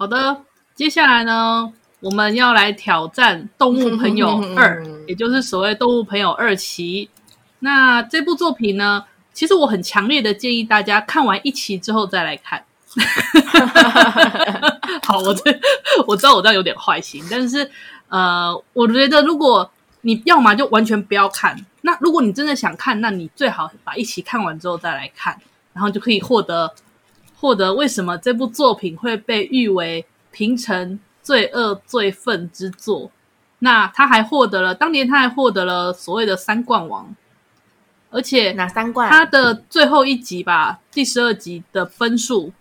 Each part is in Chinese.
好的，接下来呢，我们要来挑战《动物朋友二》，也就是所谓《动物朋友二期》。那这部作品呢，其实我很强烈的建议大家看完一期之后再来看。好，我这我知道我这样有点坏心，但是呃，我觉得如果你要么就完全不要看，那如果你真的想看，那你最好把一期看完之后再来看，然后就可以获得获得为什么这部作品会被誉为平成最恶最愤之作。那他还获得了当年他还获得了所谓的三冠王。而且哪三冠？他的最后一集吧，第十二集的分数，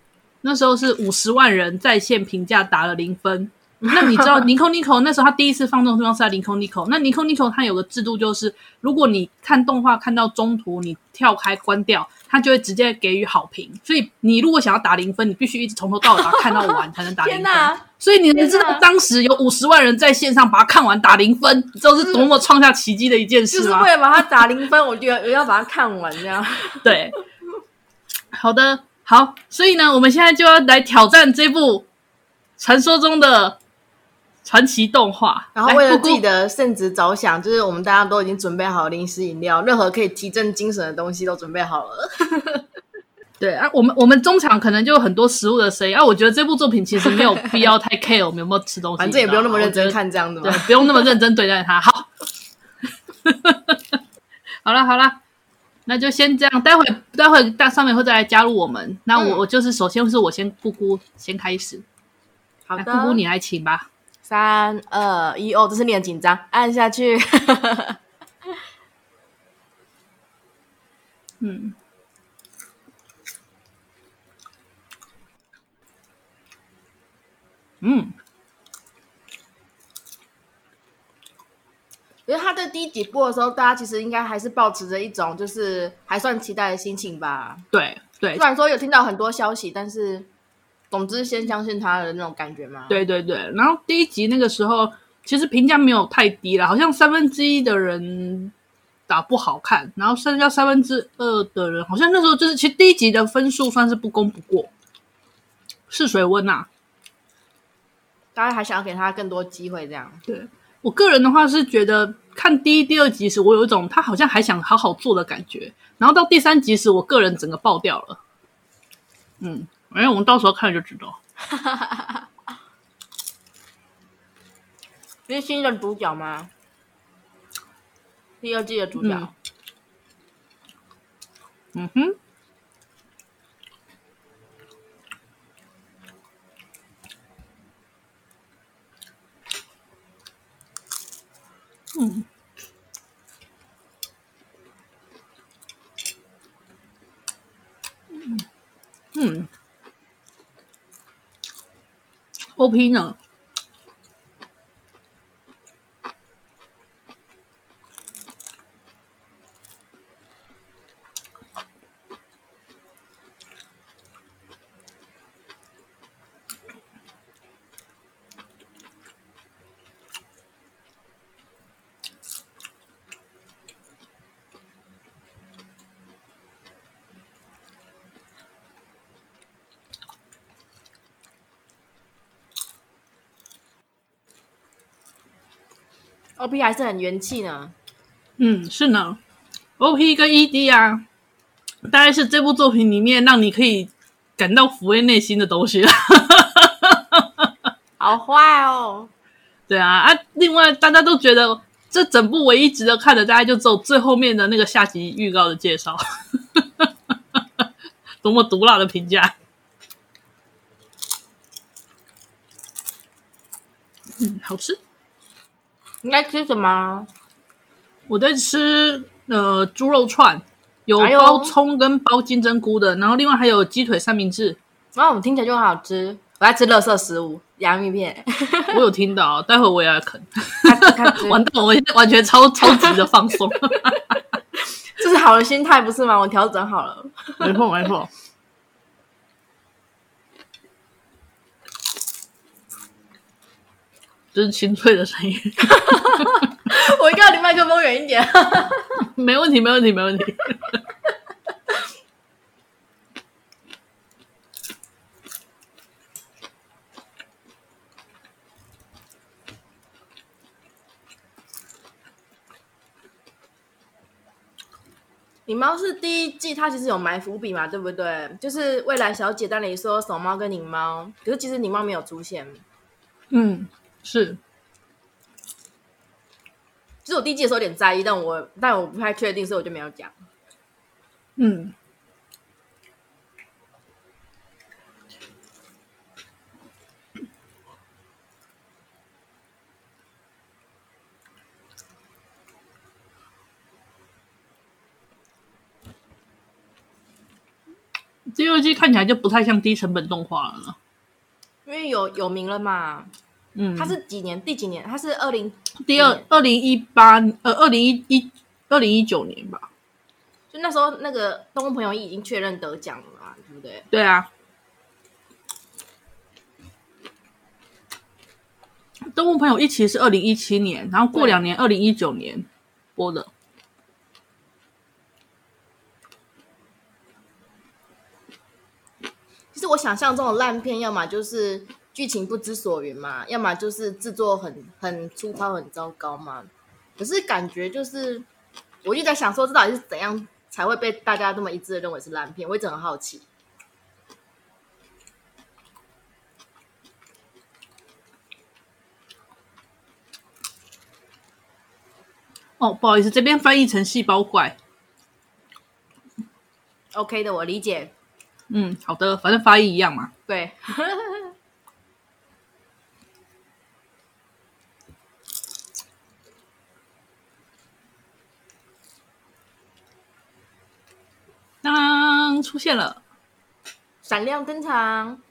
那时候是五十万人在线评价打了零分。那你知道 Nico Nico 那时候他第一次放这种地方是在 Nico Nico。那 Nico Nico 他有个制度，就是如果你看动画看到中途你跳开关掉，他就会直接给予好评。所以你如果想要打零分，你必须一直从头到尾把它看到完才能打零分。所以你能知道当时有五十万人在线上把它看完打零分，你知道是多么创下奇迹的一件事吗？就是为了把它打零分，我就要我要把它看完这样。对，好的，好，所以呢，我们现在就要来挑战这部传说中的。传奇动画，然后为了自己的圣子着想，就是我们大家都已经准备好零食、饮料，任何可以提振精神的东西都准备好了。对啊，我们我们中场可能就有很多食物的声音啊。我觉得这部作品其实没有必要太 care 我们有没有吃东西，反正也不用那么认真看这样的嘛，对，不用那么认真对待它。好，好了好了，那就先这样，待会待会大上面会再来加入我们。那我、嗯、我就是首先是我先姑姑先开始，好的，姑姑你来请吧。三二一，哦，这是你很紧张，按下去。嗯，嗯，因为他在第一集播的时候，大家其实应该还是保持着一种就是还算期待的心情吧。对对，虽然说有听到很多消息，但是。总之，先相信他的那种感觉嘛。对对对，然后第一集那个时候，其实评价没有太低了，好像三分之一的人打不好看，然后剩下三分之二的人，好像那时候就是，其实第一集的分数算是不攻不过，试水温呐、啊。大家还想要给他更多机会，这样。对，我个人的话是觉得，看第一、第二集时，我有一种他好像还想好好做的感觉，然后到第三集时，我个人整个爆掉了。嗯。哎，我们到时候看就知道。这是新的主角吗？第二季的主角。嗯，嗯哼。嗯。嗯。嗯。OP 呢？OP 还是很元气呢。嗯，是呢。OP 跟 ED 啊，大概是这部作品里面让你可以感到抚慰内心的东西了。好坏哦。对啊啊！另外，大家都觉得这整部唯一值得看的，大概就只有最后面的那个下集预告的介绍。多么毒辣的评价！嗯，好吃。你在吃什么？我在吃呃猪肉串，有包葱跟包金针菇的，然后另外还有鸡腿三明治。然后我们听起来就很好吃。我在吃垃圾食物，洋芋片。我有听到，待会我也要啃。完蛋，我现在完全超超级的放松。这是好的心态，不是吗？我调整好了。没错，没错。是清脆的声音。我一定要离麦克风远一点。没问题没问题没问题。你猫是第一季它其实有埋伏笔嘛对不对？就是未来小姐在那里说手猫跟灵猫可是其实灵猫没有出现。嗯。是。其实我第一季的时候有点在意，但我但我不太确定，所以我就没有讲。嗯。第二季看起来就不太像低成本动画了，因为有有名了嘛。嗯，他是几年？第几年？他是二零第二二零一八呃二零一一二零一九年吧。就那时候那个动物朋友已经确认得奖了嘛，对不对？对啊。动物朋友一期是二零一七年，然后过两年二零一九年播的。其实我想象中的烂片，要么就是剧情不知所云嘛，要么就是制作很很粗糙、很糟糕嘛。可是感觉就是，我就在想说，这到底是怎样才会被大家这么一致的认为是烂片？我一直很好奇。哦，不好意思，这边翻译成细胞怪。OK 的，我理解。嗯，好的，反正发音一样嘛。对。当出现了，闪亮登场。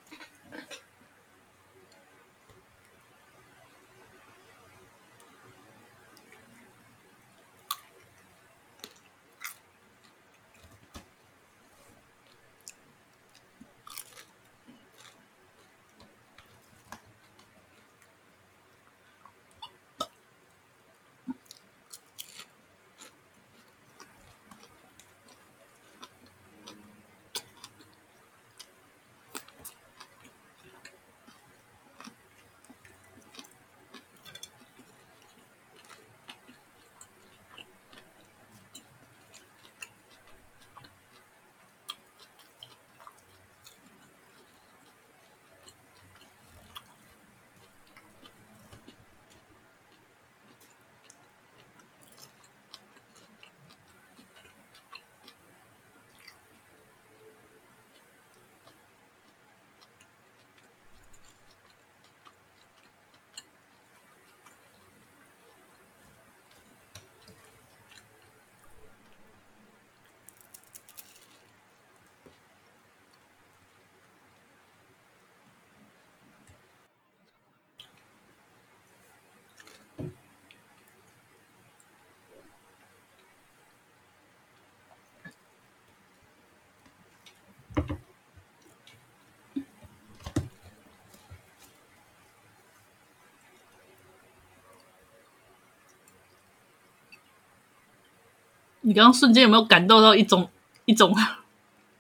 你刚刚瞬间有没有感受到一种一种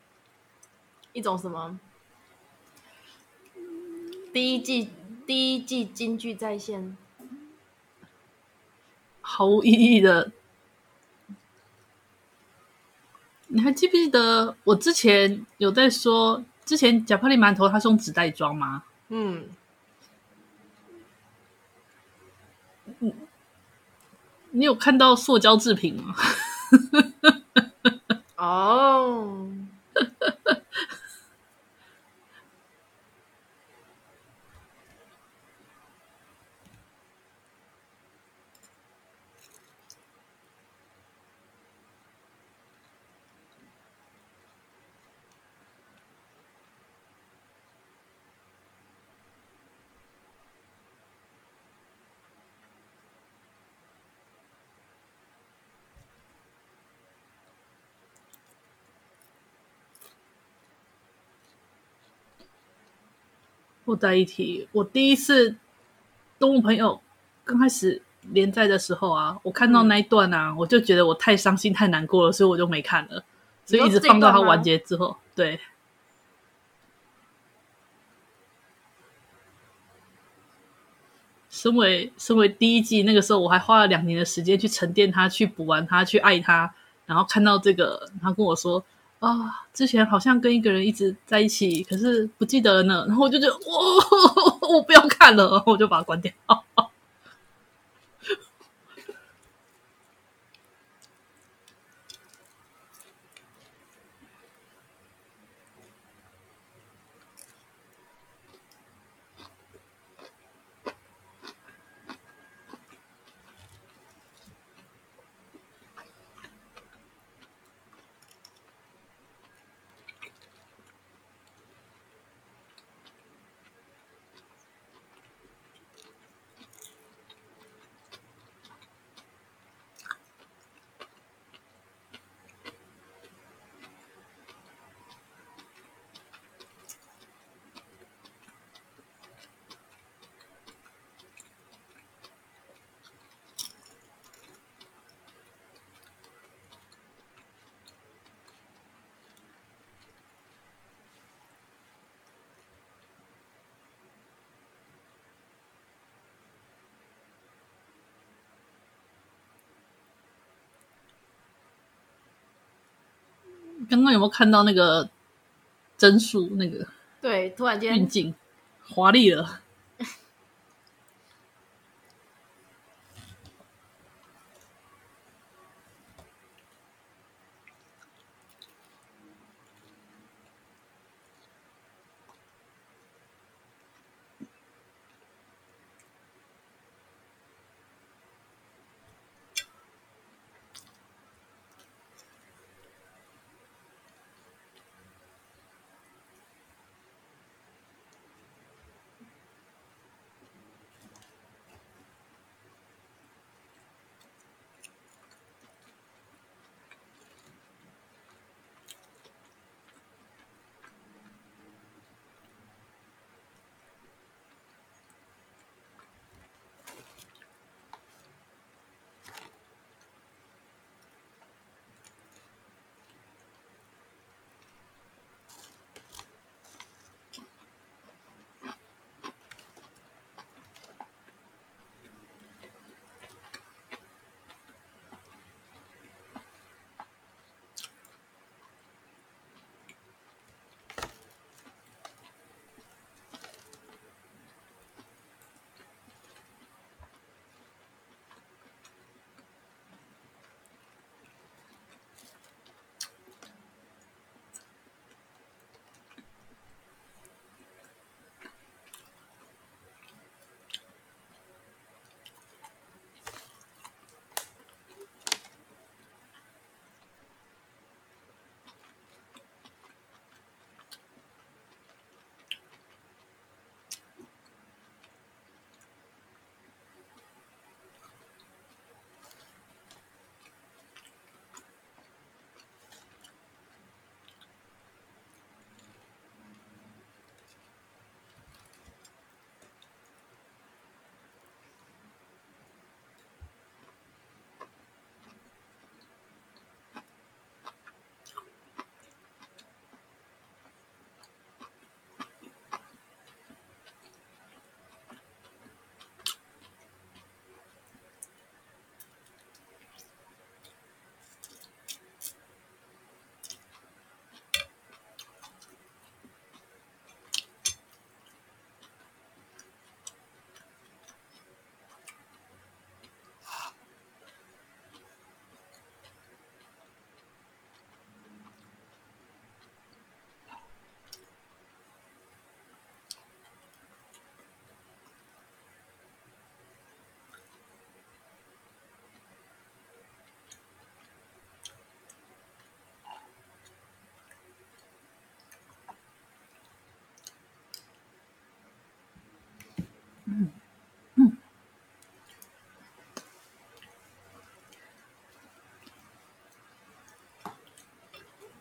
一种什么？第一季第一季金句再现，毫无意义的。你还记不记得我之前有在说，之前贾帕利馒头它是用纸袋装吗？嗯。嗯，你有看到塑胶制品吗？哦。我在一起，我第一次动物朋友刚开始连载的时候啊，我看到那一段啊，嗯、我就觉得我太伤心、太难过了，所以我就没看了，所以一直放到它完结之后。对，身为身为第一季那个时候，我还花了两年的时间去沉淀它、去补完它、去爱它，然后看到这个，他跟我说啊、之前好像跟一个人一直在一起，可是不记得了呢。然后我就觉得，哇，我不要看了，然后我就把它关掉。有没有看到那个帧数？那个对，突然间运镜华丽了。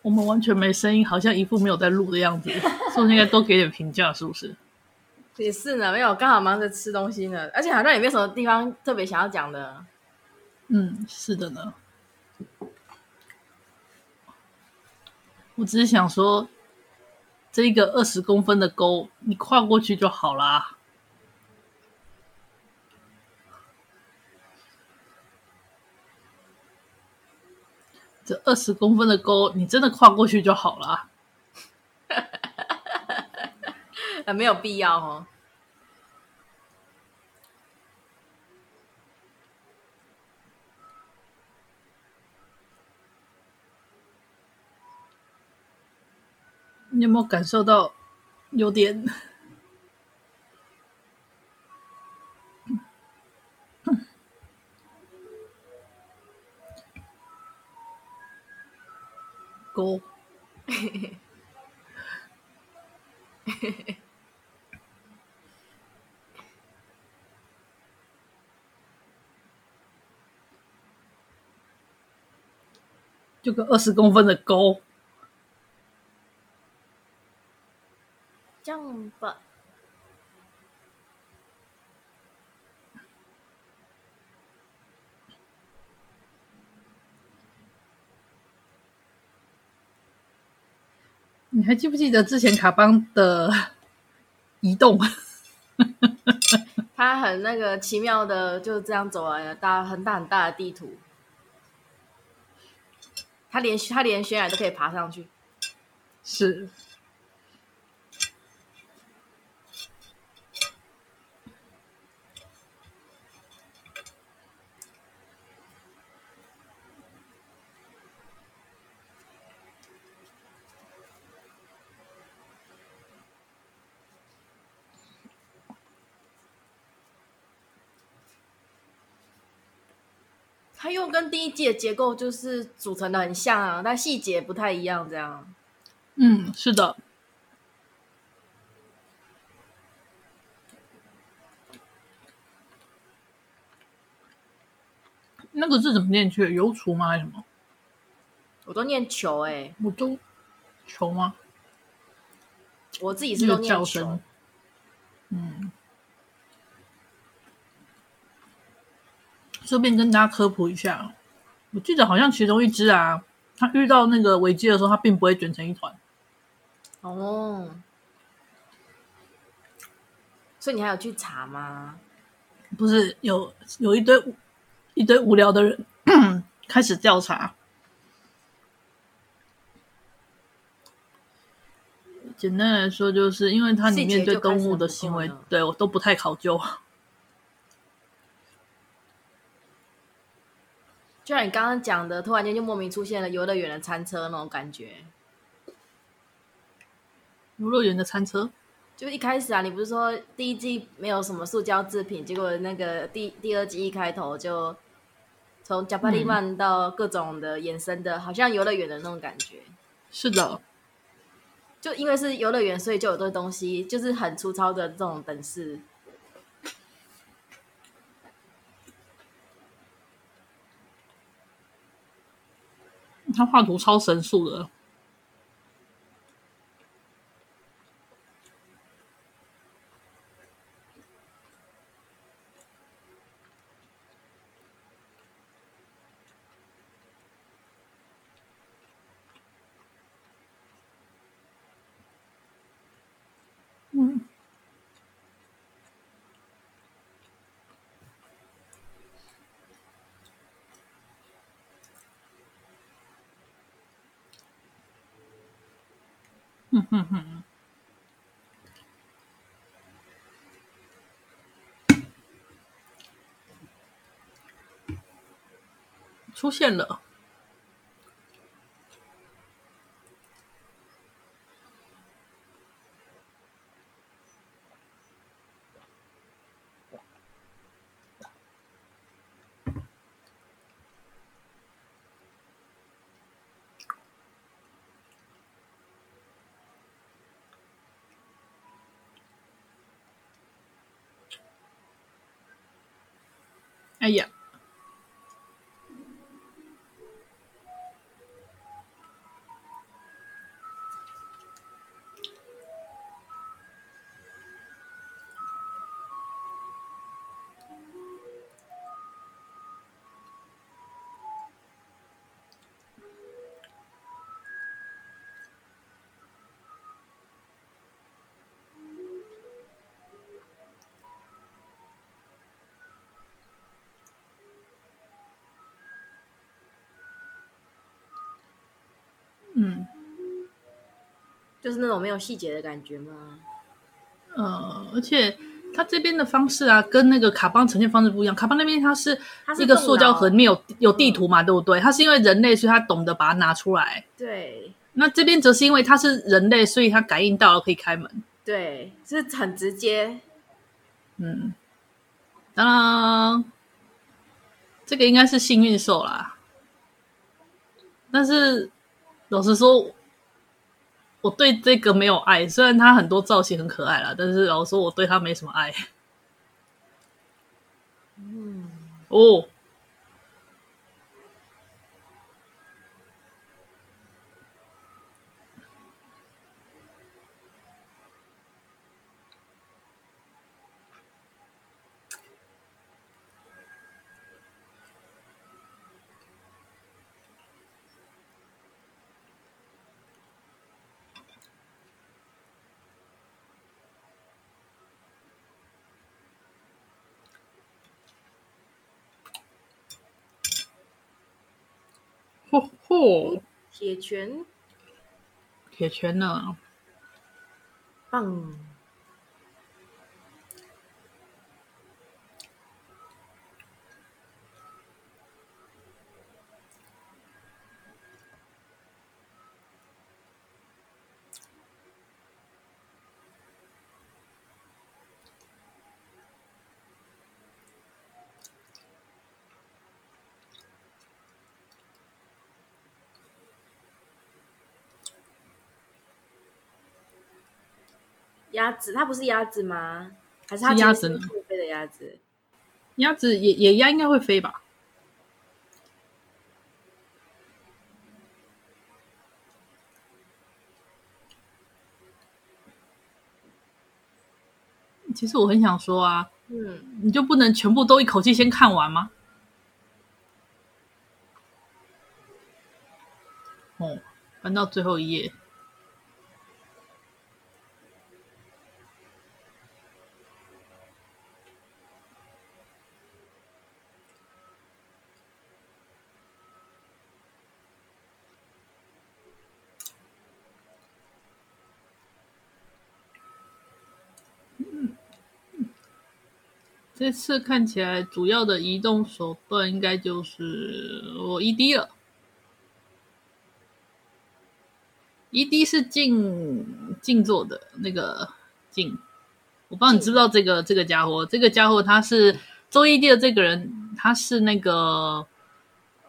我们完全没声音，好像一副没有在录的样子，是不是应该多给点评价？是不是？也是呢，没有，刚好忙着吃东西呢，而且好像也没有什么地方特别想要讲的。嗯，是的呢。我只是想说，这一个二十公分的沟，你跨过去就好啦。这二十公分的沟，你真的跨过去就好了。啊 没有必要哦。你有没有感受到有点？沟，就个二十公分的沟。这样吧。你还记不记得之前卡邦的移动？他很那个奇妙的，就这样走来了，大很大很大的地图，他连他连悬崖都可以爬上去，是。它又跟第一季的结构就是组成的很像啊，但细节不太一样，这样。嗯，是的。那个字怎么念去？邮厨吗？还是什么？我都念球哎、欸，我都球吗？我自己是都念球。嗯。顺便跟大家科普一下，我记得好像其中一只啊，它遇到那个危机的时候，它并不会卷成一团。哦，所以你还有去查吗？不是，有有一堆一堆无聊的人 开始调查。简单来说，就是因为它里面对动物的行为，对我都不太考究。就像你刚刚讲的，突然间就莫名出现了游乐园的餐车那种感觉。游乐园的餐车，就一开始啊，你不是说第一季没有什么塑胶制品，结果那个第第二季一开头就从贾巴利曼到各种的衍生的，嗯、好像游乐园的那种感觉。是的，就因为是游乐园，所以就有这东西，就是很粗糙的这种等式。他画图超神速的。嗯嗯哼，出现了。哎呀！就是那种没有细节的感觉吗？呃，而且它这边的方式啊，跟那个卡邦呈现方式不一样。卡邦那边它是一个塑胶盒，里面有有地图嘛，对不对？它是因为人类，所以它懂得把它拿出来。对。那这边则是因为它是人类，所以它感应到了可以开门。对，就是很直接。嗯，当然，这个应该是幸运兽啦。但是老实说。我对这个没有爱，虽然它很多造型很可爱啦，但是老实说我对它没什么爱。嗯，哦。铁拳，铁拳呢？棒！鸭子，它不是鸭子吗？还是它鸭子会飞的鸭子？鸭子也也鸭应该会飞吧？其实我很想说啊，嗯，你就不能全部都一口气先看完吗？哦，翻到最后一页。这次看起来主要的移动手段应该就是我 ED 了。ED 是静静坐的那个静，我不知道你知不知道这个这个家伙？这个家伙他是做 ED 的这个人，他是那个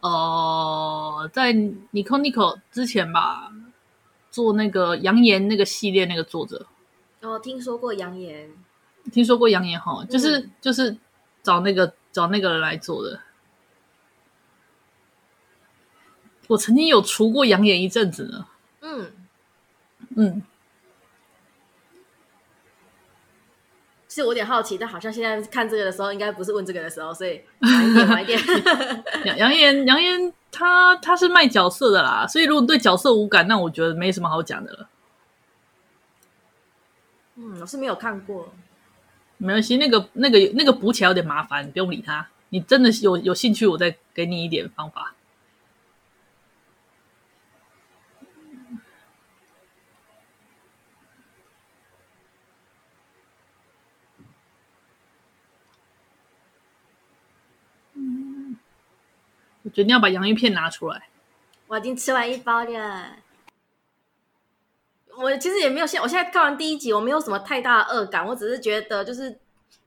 呃，在 Nico Nico 之前吧，做那个扬言那个系列那个作者。哦，听说过扬言。听说过扬言哈，就是、嗯、就是找那个找那个人来做的。我曾经有除过扬言一阵子呢。嗯嗯。其实我有点好奇，但好像现在看这个的时候，应该不是问这个的时候，所以 晚一点，晚一点。扬言扬言，他他是卖角色的啦，所以如果你对角色无感，那我觉得没什么好讲的了。嗯，我是没有看过。没关系，那个、那个、那个补起来有点麻烦，你不用理他。你真的有有兴趣，我再给你一点方法。嗯，我决定要把洋芋片拿出来。我已经吃完一包了。我其实也没有现，我现在看完第一集，我没有什么太大的恶感，我只是觉得就是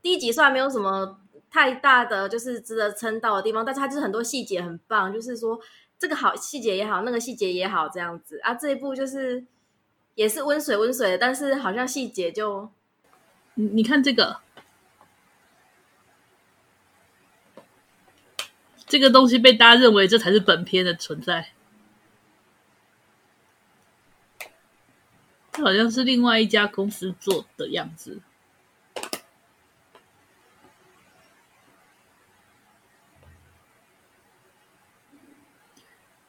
第一集虽然没有什么太大的就是值得称道的地方，但是它就是很多细节很棒，就是说这个好细节也好，那个细节也好这样子啊。这一部就是也是温水温水的，但是好像细节就，你你看这个，这个东西被大家认为这才是本片的存在。这好像是另外一家公司做的样子，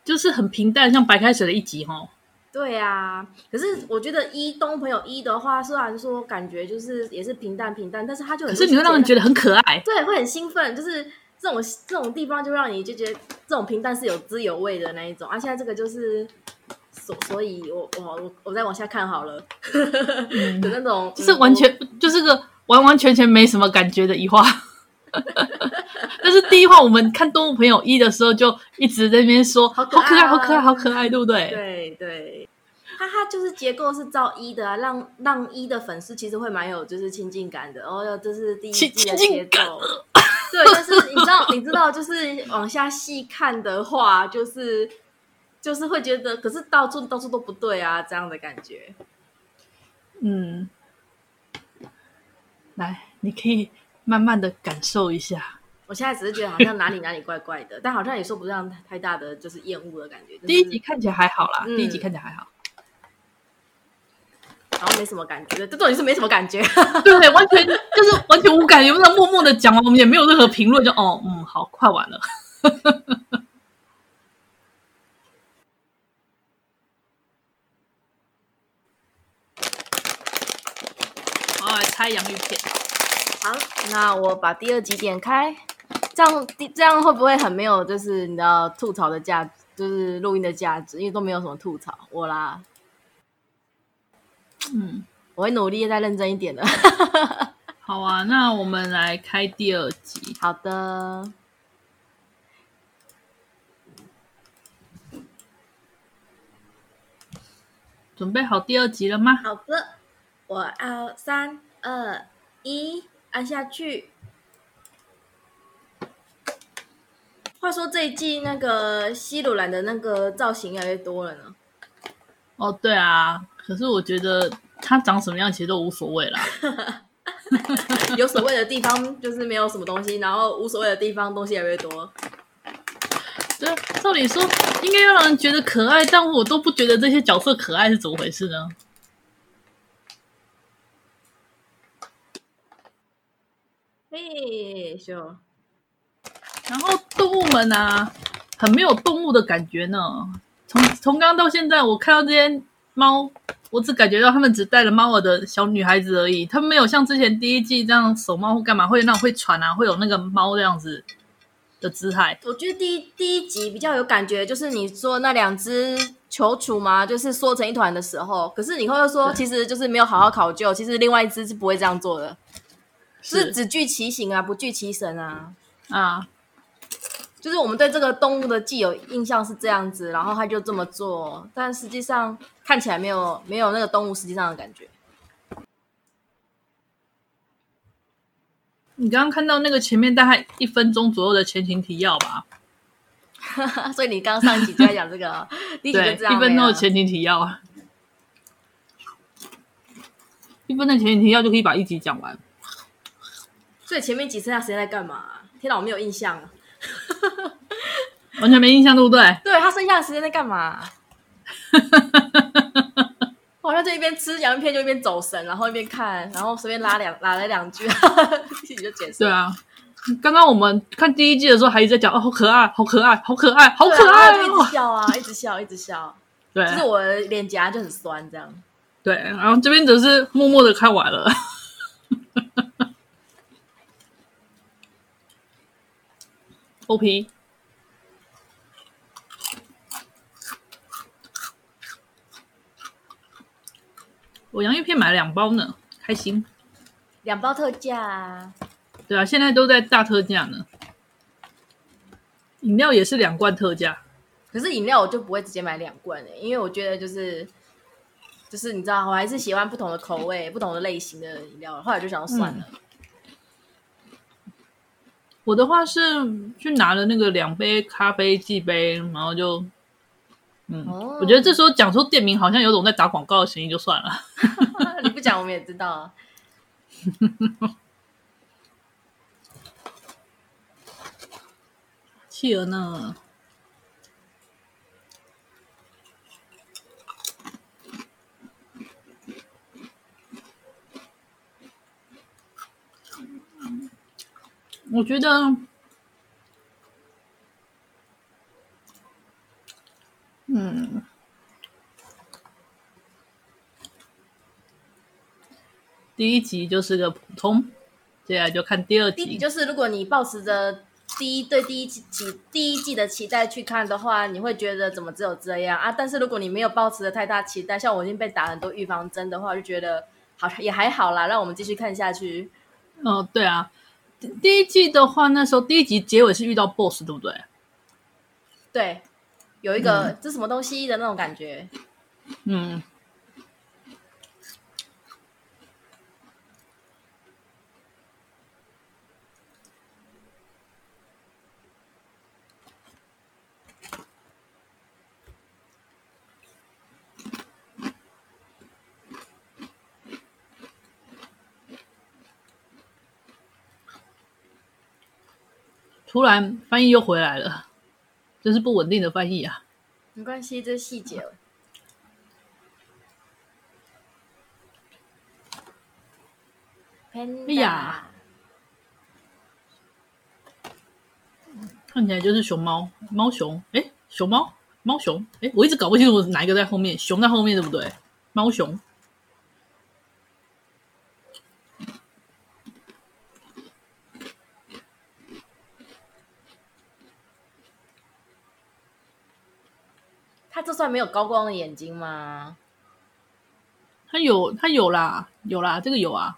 就是很平淡，像白开水的一集哦。对啊，可是我觉得一东朋友一的话，虽然说感觉就是也是平淡平淡，但是他就很，可是你会让人觉得很可爱，对，会很兴奋，就是这种这种地方就让你就觉得这种平淡是有滋有味的那一种。啊，现在这个就是。所所以我我我我再往下看好了，嗯、的那种，就是完全、嗯、就是个完完全全没什么感觉的一话。但是第一话我们看动物朋友一的时候，就一直在那边说好可爱，好可爱，好可爱，对不对？对对，它它就是结构是照一的啊，让让一的粉丝其实会蛮有就是亲近感的。哦哟，这是第一季的节奏。对，但是你知道，你知道，就是往下细看的话，就是就是会觉得，可是到处到处都不对啊，这样的感觉。嗯，来，你可以。慢慢的感受一下，我现在只是觉得好像哪里哪里怪怪的，但好像也说不上太大的就是厌恶的感觉。第一集看起来还好啦，嗯、第一集看起来还好，然后没什么感觉，这到底是没什么感觉，对，完全就是完全无感，有没有默默的讲完，我们也没有任何评论，就哦，嗯，好，快完了。好，来猜洋芋片。好，那我把第二集点开，这样这样会不会很没有就是你知道吐槽的价值，就是录音的价值，因为都没有什么吐槽我啦。嗯，我会努力再认真一点的。好啊，那我们来开第二集。好的，准备好第二集了吗？好的，我要三二一。按下去。话说这一季那个西鲁兰的那个造型越来越多了呢。哦，对啊，可是我觉得他长什么样其实都无所谓啦。有所谓的地方就是没有什么东西，然后无所谓的地方东西越来越多。对，照理说应该要让人觉得可爱，但我都不觉得这些角色可爱，是怎么回事呢？嘿咻，然后动物们啊，很没有动物的感觉呢。从从刚刚到现在，我看到这些猫，我只感觉到他们只带了猫耳的小女孩子而已。他们没有像之前第一季这样守猫或干嘛，会那种会喘啊，会有那个猫这样子的姿态。我觉得第一第一集比较有感觉，就是你说那两只蟾蜍嘛，就是缩成一团的时候。可是你又说，其实就是没有好好考究，其实另外一只是不会这样做的。是只具其形啊，不具其神啊！啊，就是我们对这个动物的既有印象是这样子，然后他就这么做，但实际上看起来没有没有那个动物实际上的感觉。你刚刚看到那个前面大概一分钟左右的前情提要吧？所以你刚上一集就在讲这个，第一集就这样，对，一分钟的前情提要啊，一分钟的前情提要就可以把一集讲完。所以前面几次他时间在干嘛、啊？天哪，我没有印象，完全没印象，对不对？对，他剩下的时间在干嘛、啊？我好像就一边吃洋芋片就一边走神，然后一边看，然后随便拉两拉了两句，自己就解释。对啊，刚刚我们看第一季的时候还一直在讲哦，好可爱，好可爱，好可爱，好可爱，一直笑啊，一直笑，一直笑。对，就是我的脸颊就很酸，这样。对，然后这边只是默默的看完了。剥皮，我洋芋片买了两包呢，开心。两包特价啊！对啊，现在都在大特价呢。饮料也是两罐特价，可是饮料我就不会直接买两罐诶，因为我觉得就是就是你知道，我还是喜欢不同的口味、不同的类型的饮料。后来就想要算了。嗯我的话是去拿了那个两杯咖啡寄杯，然后就，嗯，哦、我觉得这时候讲出店名好像有种在打广告的嫌疑，就算了。你不讲我们也知道。企鹅呢？我觉得，嗯，第一集就是个普通，接下来就看第二集。第一集就是如果你抱持着第一对第一季第一季的期待去看的话，你会觉得怎么只有这样啊？但是如果你没有抱持着太大期待，像我已经被打很多预防针的话，就觉得好也还好啦。让我们继续看下去。哦，对啊，第一季的话，那时候第一集结尾是遇到 BOSS，对不对？对，有一个、嗯、这什么东西的那种感觉。嗯。突然翻译又回来了，真是不稳定的翻译啊！没关系，这是细节了。哎呀，看起来就是熊猫猫熊，哎，熊猫猫熊，哎，我一直搞不清楚哪一个在后面，熊在后面对不对？猫熊。他这算没有高光的眼睛吗？他有，他有啦，有啦，这个有啊。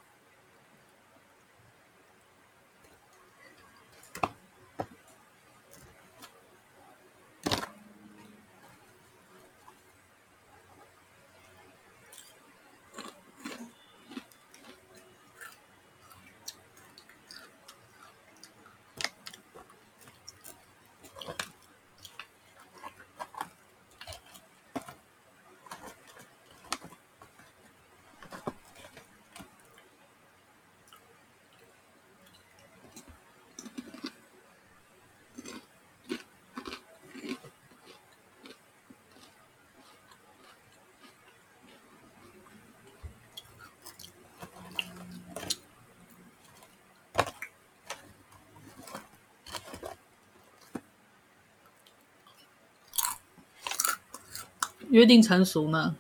约定成熟呢？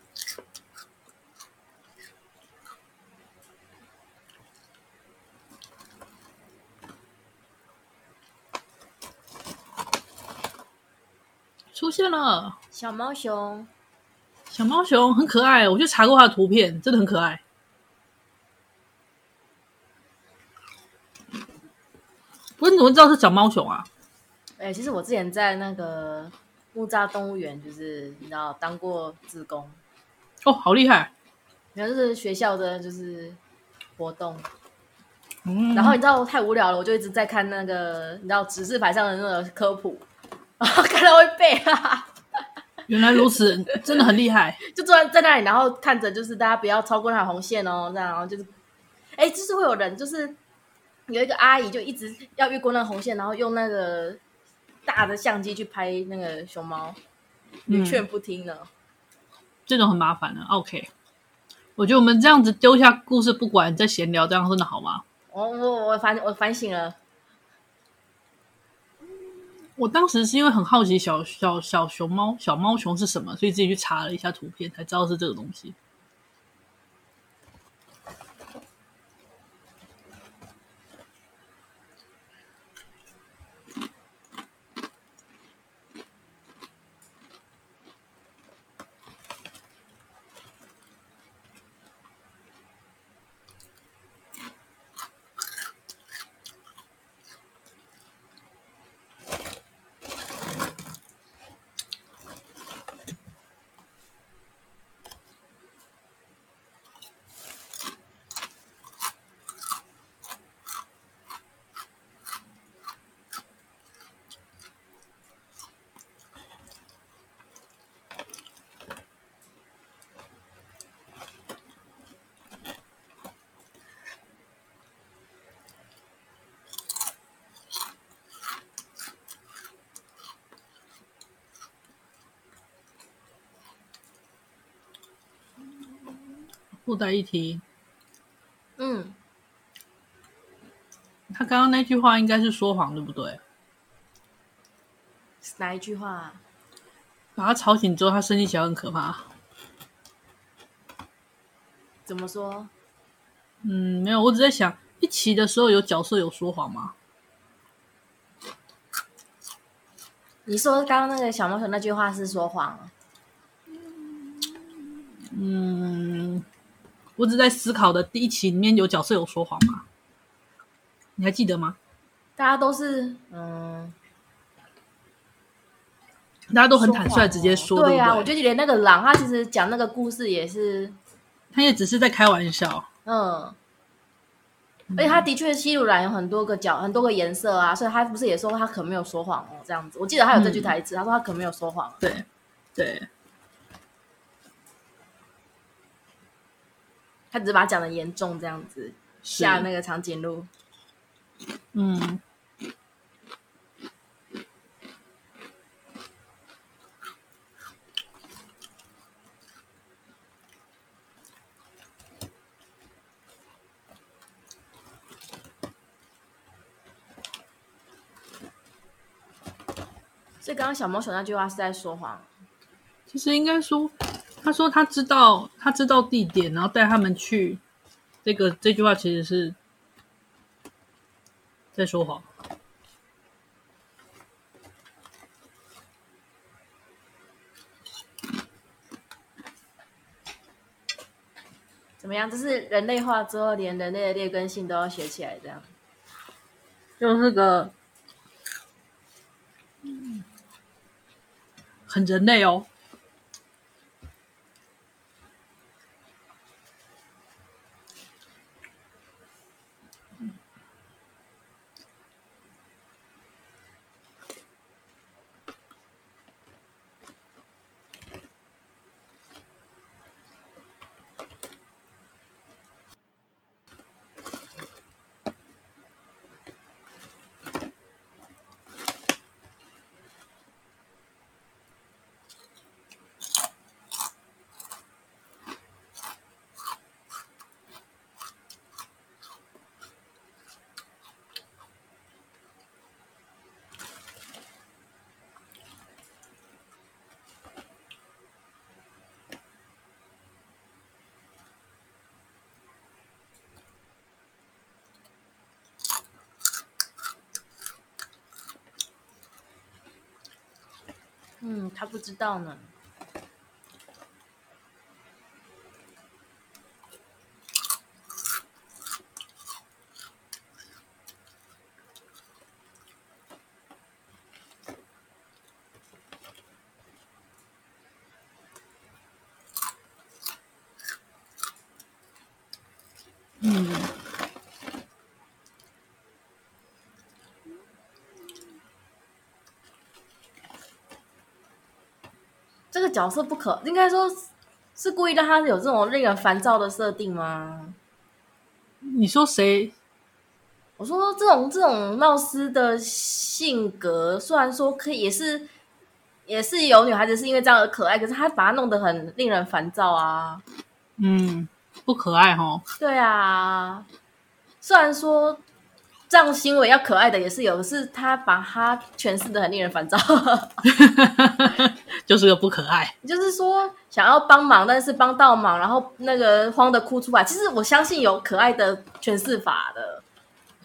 出现了小猫熊，小猫熊很可爱，我就查过它的图片，真的很可爱。不是你怎么知道是小猫熊啊？哎、欸，其实我之前在那个。木栅动物园就是你知道当过志工哦，好厉害！然后就是学校的就是活动，嗯，然后你知道我太无聊了，我就一直在看那个你知道指示牌上的那个科普，然后看到会背啊。原来如此，真的很厉害。就坐在在那里，然后看着就是大家不要超过那条红线哦，这样然后就是，哎，就是会有人就是有一个阿姨就一直要越过那个红线，然后用那个。大的相机去拍那个熊猫，屡劝不听的、嗯，这种很麻烦的。OK，我觉得我们这样子丢下故事不管，再闲聊，这样真的好吗？我我我反我反省了。我当时是因为很好奇小小小熊猫小猫熊是什么，所以自己去查了一下图片，才知道是这个东西。附带一提，嗯，他刚刚那句话应该是说谎，对不对？哪一句话？啊把他吵醒之后，他生气起来很可怕。怎么说？嗯，没有，我只在想，一期的时候有角色有说谎吗？你说刚刚那个小毛球那句话是说谎？嗯，我只在思考的第一期里面有角色有说谎吗？你还记得吗？大家都是嗯，大家都很坦率直接说，对呀、我觉得连那个狼，他其实讲那个故事也是，他也只是在开玩笑。嗯，而且他的确西鲁兰有很多个角，很多个颜色啊，所以他不是也说他可没有说谎哦，这样子。我记得他有这句台词，嗯、他说他可没有说谎。对，对，他只是把他讲的严重这样子，下那个长颈鹿。嗯。所以刚刚小毛球那句话是在说谎。其实应该说，他说他知道，他知道地点，然后带他们去。这个这句话其实是在说谎。怎么样？这是人类化之后，连人类的劣根性都要学起来，这样。就是个。很人类哦。嗯，他不知道呢。角色不可，应该说是故意让他有这种令人烦躁的设定吗？你说谁？我说这种这种闹斯的性格，虽然说可以也是也是有女孩子是因为这样而可爱，可是他把他弄得很令人烦躁啊。嗯，不可爱哦。对啊，虽然说。这样行为要可爱的也是有，可是他把他诠释的很令人烦躁，就是个不可爱。就是说想要帮忙，但是帮倒忙，然后那个慌的哭出来。其实我相信有可爱的诠释法的，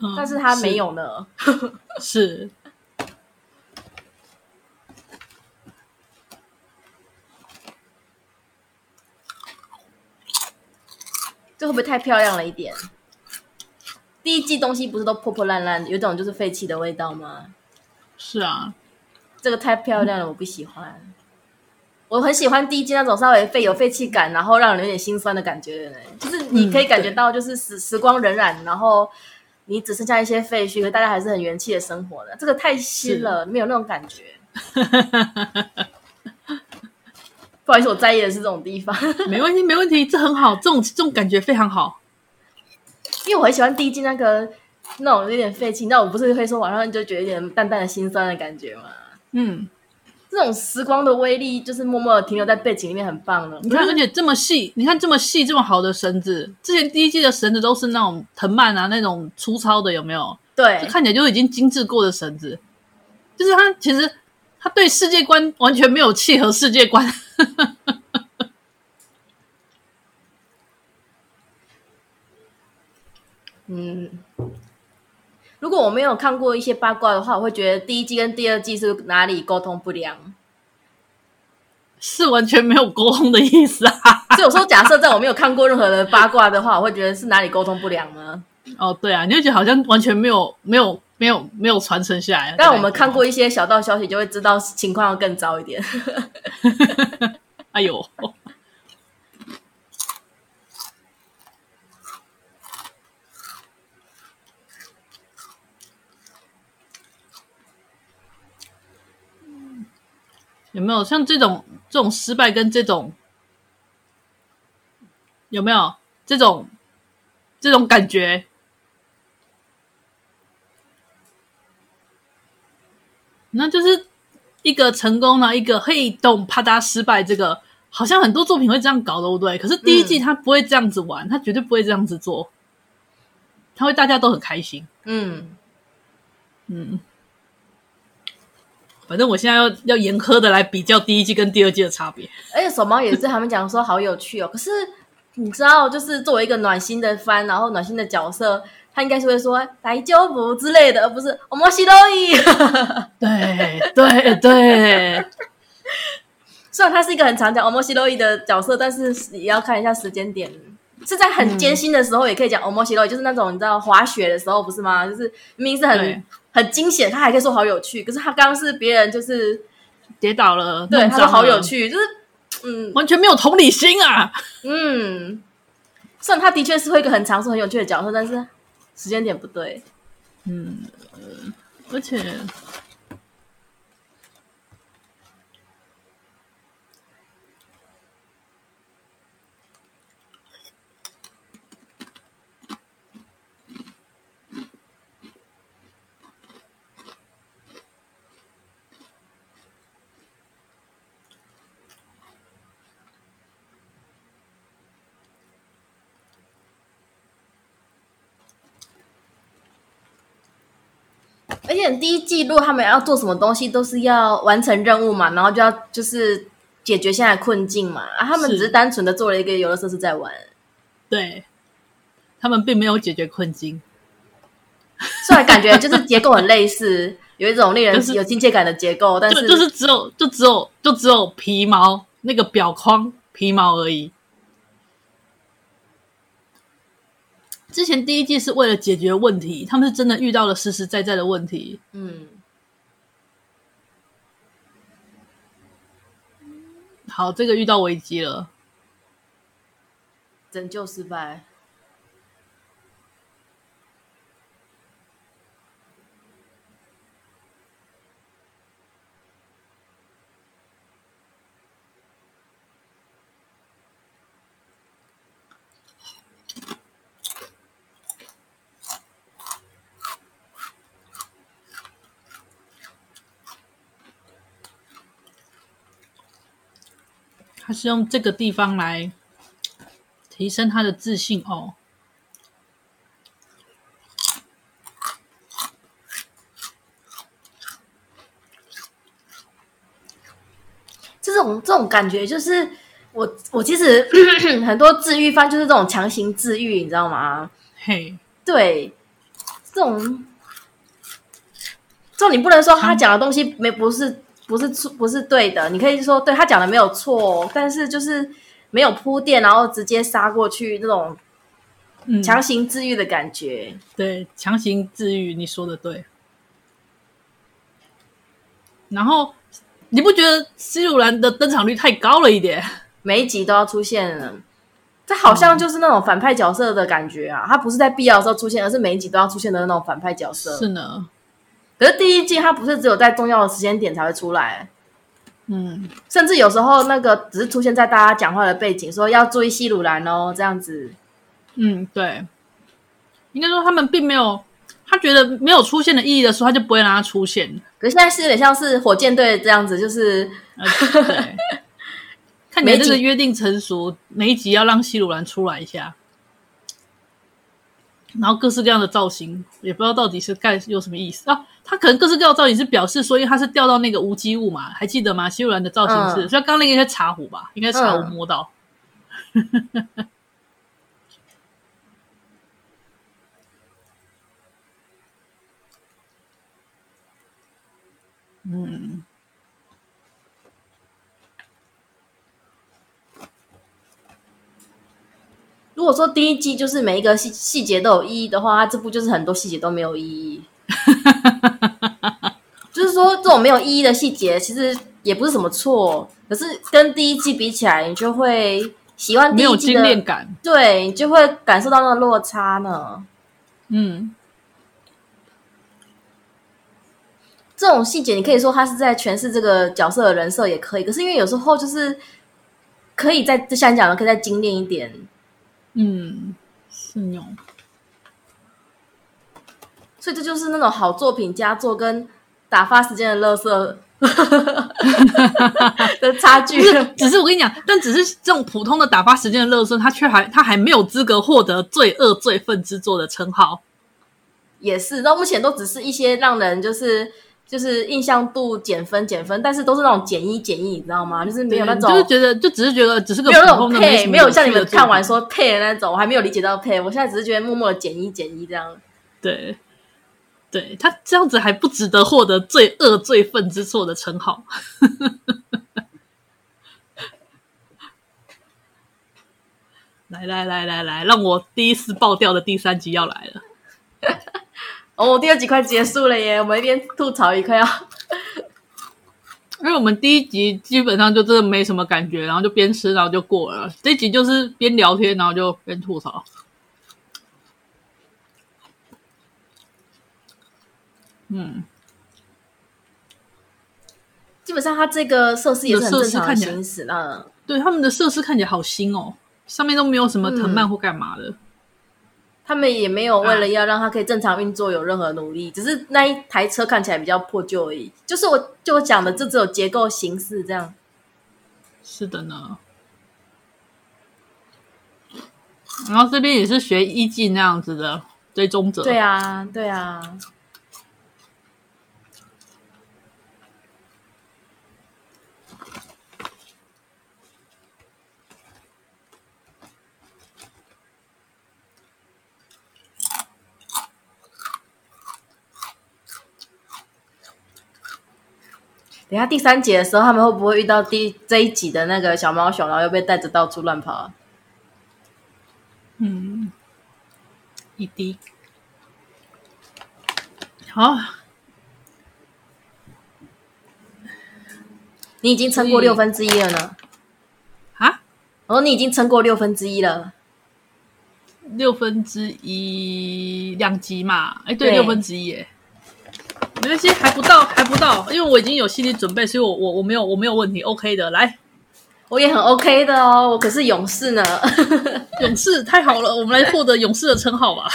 嗯、但是他没有呢。是，是这会不会太漂亮了一点？第一季东西不是都破破烂烂，有种就是废弃的味道吗？是啊，这个太漂亮了，我不喜欢。嗯、我很喜欢第一季那种稍微废有废弃感，然后让人有点心酸的感觉的。就是你可以感觉到，就是时、嗯、时光荏苒，然后你只剩下一些废墟，可大家还是很元气的生活的。这个太新了，是没有那种感觉。不好意思，我在意的是这种地方。没问题，没问题，这很好，这种这种感觉非常好。因为我很喜欢第一季那个那种有点废弃，那我不是会说晚上就觉得有点淡淡的心酸的感觉吗？嗯，这种时光的威力就是默默的停留在背景里面，很棒了。你看，而且这么细，你看这么细这么好的绳子，之前第一季的绳子都是那种藤蔓啊，那种粗糙的，有没有？对，看起来就已经精致过的绳子，就是它其实它对世界观完全没有契合世界观。嗯，如果我没有看过一些八卦的话，我会觉得第一季跟第二季是哪里沟通不良？是完全没有沟通的意思啊！所以我说，假设在我没有看过任何的八卦的话，我会觉得是哪里沟通不良呢？哦，对啊，你就觉得好像完全没有、没有、没有、没有传承下来。但我们看过一些小道消息，就会知道情况要更糟一点。哎呦！有没有像这种这种失败跟这种有没有这种这种感觉？那就是一个成功了，一个黑洞啪嗒失败。这个好像很多作品会这样搞，对不对？可是第一季他不会这样子玩，嗯、他绝对不会这样子做，他会大家都很开心。嗯嗯。反正我现在要要严苛的来比较第一季跟第二季的差别，而且手猫也是他们讲说好有趣哦。可是你知道，就是作为一个暖心的番，然后暖心的角色，他应该是会说大丈夫之类的，而不是おもしろい。对对对，虽然他是一个很常讲おもしろい的角色，但是也要看一下时间点， 是在很艰辛的时候也可以讲おもしろい，就是那种你知道滑雪的时候不是吗？就是明明是很。很惊险，他还可以说好有趣。可是他刚刚是别人就是跌倒了，对，他说好有趣，就是嗯，完全没有同理心啊。嗯，虽然他的确是会一个很长寿、很有趣的角色，但是时间点不对。嗯，呃，而且。 而且第一季，如果他们要做什么东西，都是要完成任务嘛，然后就要就是解决现在困境嘛。啊，他们只是单纯的做了一个游乐设施在玩，对，他们并没有解决困境，虽然感觉就是结构很类似，有一种令人 有亲切感的结构，但是就，就是只有就只有就只有皮毛那个表框皮毛而已。之前第一季是为了解决问题，他们是真的遇到了实实在在的问题。嗯，好，这个遇到危机了，拯救失败。他是用这个地方来提升他的自信哦。这种这种感觉就是我我其实 很多治愈方就是这种强行治愈，你知道吗？嘿，对，这种这种你不能说他讲的东西没不是。不是错，不是对的。你可以说，对他讲的没有错，但是就是没有铺垫，然后直接杀过去那种强行治愈的感觉。嗯、对，强行治愈，你说的对。然后你不觉得西鲁兰的登场率太高了一点？每一集都要出现了，这好像就是那种反派角色的感觉啊！他不是在必要的时候出现，而是每一集都要出现的那种反派角色。是呢。可是第一季它不是只有在重要的时间点才会出来，嗯，甚至有时候那个只是出现在大家讲话的背景，说要注意西鲁兰哦，这样子。嗯，对，应该说他们并没有，他觉得没有出现的意义的时候，他就不会让他出现。可是现在是有点像是火箭队这样子，就是，呃、对，看你这个约定成熟，每一集要让西鲁兰出来一下。然后各式各样的造型，也不知道到底是干有什么意思啊？他可能各式各样造型是表示说，因为他是掉到那个无机物嘛，还记得吗？西鲁兰的造型是，嗯、所以刚刚那个应该是茶壶吧？应该是茶壶摸到。嗯、嗯。如果说第一季就是每一个细细节都有意义的话，它这部就是很多细节都没有意义。就是说，这种没有意义的细节其实也不是什么错，可是跟第一季比起来，你就会喜欢第一季的，对，你就会感受到那个落差呢。嗯，这种细节你可以说他是在诠释这个角色的人设也可以，可是因为有时候就是可以在就像你讲的，可以再精炼一点。嗯，是哟。所以这就是那种好作品佳作跟打发时间的垃圾 的差距。只是，只是我跟你讲，但只是这种普通的打发时间的乐色，他却还他还没有资格获得罪恶罪分之作的称号。也是，到目前都只是一些让人就是。就是印象度减分减分，但是都是那种减一减一，你知道吗？就是没有那种，就是觉得就只是觉得只是个普通的，配，没有像你们看完说配的那种，我还没有理解到配。我现在只是觉得默默的减一减一这样。对，对他这样子还不值得获得罪恶罪愤之错的称号。来来来来来，让我第一次爆掉的第三集要来了。哦，第二集快结束了耶！我们一边吐槽一块要，因为我们第一集基本上就真的没什么感觉，然后就边吃然后就过了。这一集就是边聊天然后就边吐槽。嗯，基本上它这个设施也是很正常的行驶了。对，他们的设施看起来好新哦，上面都没有什么藤蔓或干嘛的。嗯他们也没有为了要让它可以正常运作有任何努力，啊、只是那一台车看起来比较破旧而已。就是我就我讲的，这只有结构形式这样。是的呢。然后这边也是学一季那样子的追踪者。对啊，对啊。等下第三集的时候，他们会不会遇到第这一集的那个小猫熊，然后又被带着到处乱跑？嗯，一滴。好，你已经撑过六分之一了呢。啊？我说你已经撑过六分之一了。六分之一两集嘛？哎，对，对六分之一耶。没关系，还不到，还不到，因为我已经有心理准备，所以我我我没有我没有问题，OK 的，来，我也很 OK 的哦，我可是勇士呢，勇士太好了，我们来获得勇士的称号吧。